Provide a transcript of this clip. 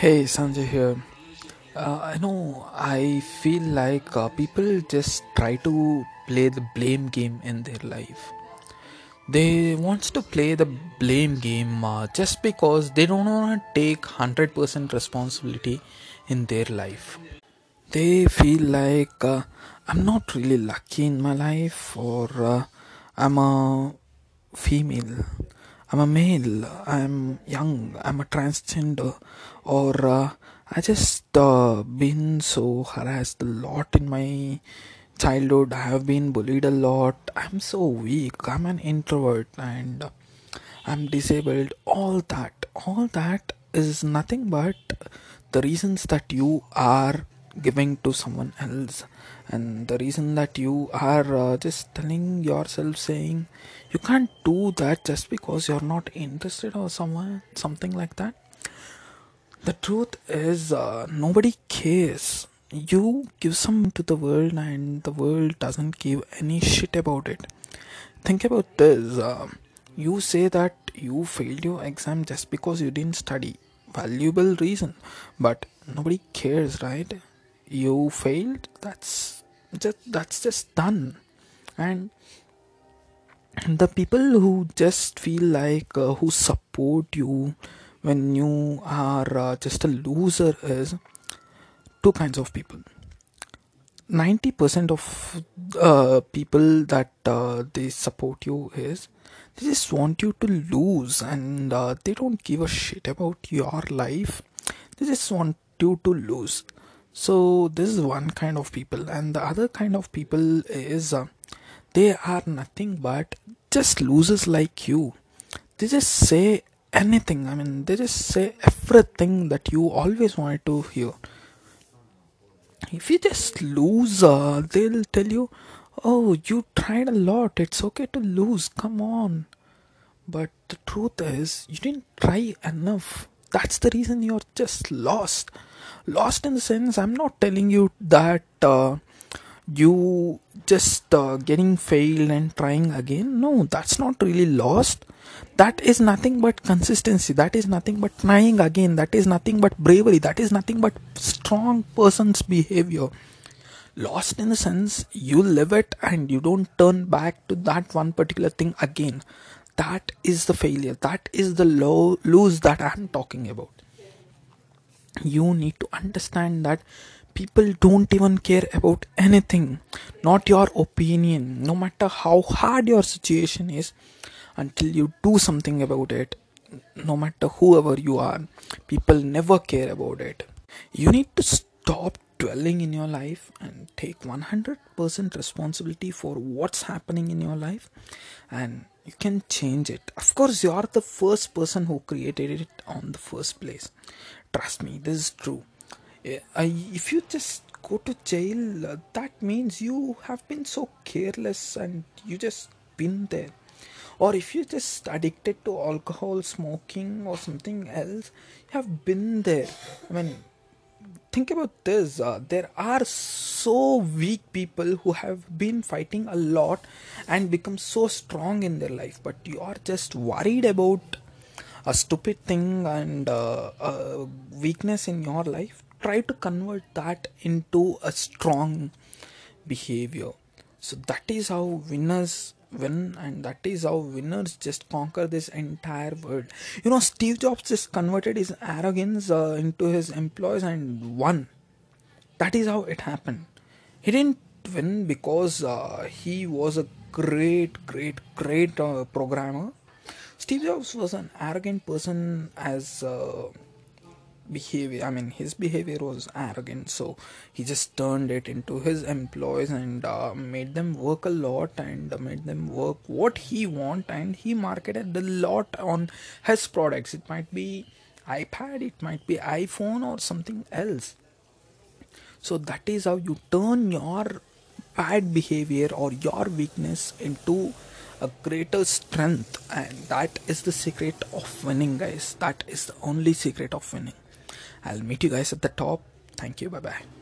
Hey, Sanjay here. Uh, I know I feel like uh, people just try to play the blame game in their life. They wants to play the blame game uh, just because they don't want to take 100% responsibility in their life. They feel like uh, I'm not really lucky in my life or uh, I'm a female I'm a male, I'm young, I'm a transgender, or uh, I just uh, been so harassed a lot in my childhood. I have been bullied a lot. I'm so weak. I'm an introvert and I'm disabled. All that, all that is nothing but the reasons that you are giving to someone else. And the reason that you are uh, just telling yourself saying you can't do that just because you're not interested or someone something like that. The truth is uh, nobody cares. You give some to the world and the world doesn't give any shit about it. Think about this uh, you say that you failed your exam just because you didn't study. Valuable reason. But nobody cares right you failed that's just that's just done. And the people who just feel like uh, who support you when you are uh, just a loser is two kinds of people. 90% of uh, people that uh, they support you is they just want you to lose and uh, they don't give a shit about your life. They just want you to lose so this is one kind of people. And the other kind of people is uh, they are nothing but just losers like you. They just say anything. I mean they just say everything that you always wanted to hear. If you just lose uh, they'll tell you oh you tried a lot. It's okay to lose. Come on. But the truth is you didn't try enough. That's the reason you're just lost lost in the sense i'm not telling you that uh, you just uh, getting failed and trying again. No that's not really lost. That is nothing but consistency. That is nothing but trying again. That is nothing but bravery. That is nothing but strong person's behavior. Lost in the sense you live it and you don't turn back to that one particular thing again. That is the failure. That is the low lose that i'm talking about you need to understand that people don't even care about anything not your opinion no matter how hard your situation is until you do something about it no matter whoever you are people never care about it. You need to stop dwelling in your life and take 100% responsibility for what's happening in your life and you can change it. Of course you are the first person who created it on the first place trust me this is true. If you just go to jail uh, that means you have been so careless and you just been there. Or if you're just addicted to alcohol smoking or something else you have been there. I mean think about this uh, there are so weak people who have been fighting a lot and become so strong in their life but you are just worried about a stupid thing and uh, a weakness in your life try to convert that into a strong behavior. So that is how winners win and that is how winners just conquer this entire world. You know steve jobs just converted his arrogance uh, into his employees and won. That is how it happened. He didn't win because uh, he was a great great great uh, programmer Steve Jobs was an arrogant person as uh, behavior. I mean, his behavior was arrogant, so he just turned it into his employees and uh, made them work a lot and made them work what he want, and he marketed a lot on his products. It might be iPad, it might be iPhone, or something else. So that is how you turn your bad behavior or your weakness into a greater strength and that is the secret of winning guys. That is the only secret of winning. I'll meet you guys at the top. Thank you. Bye bye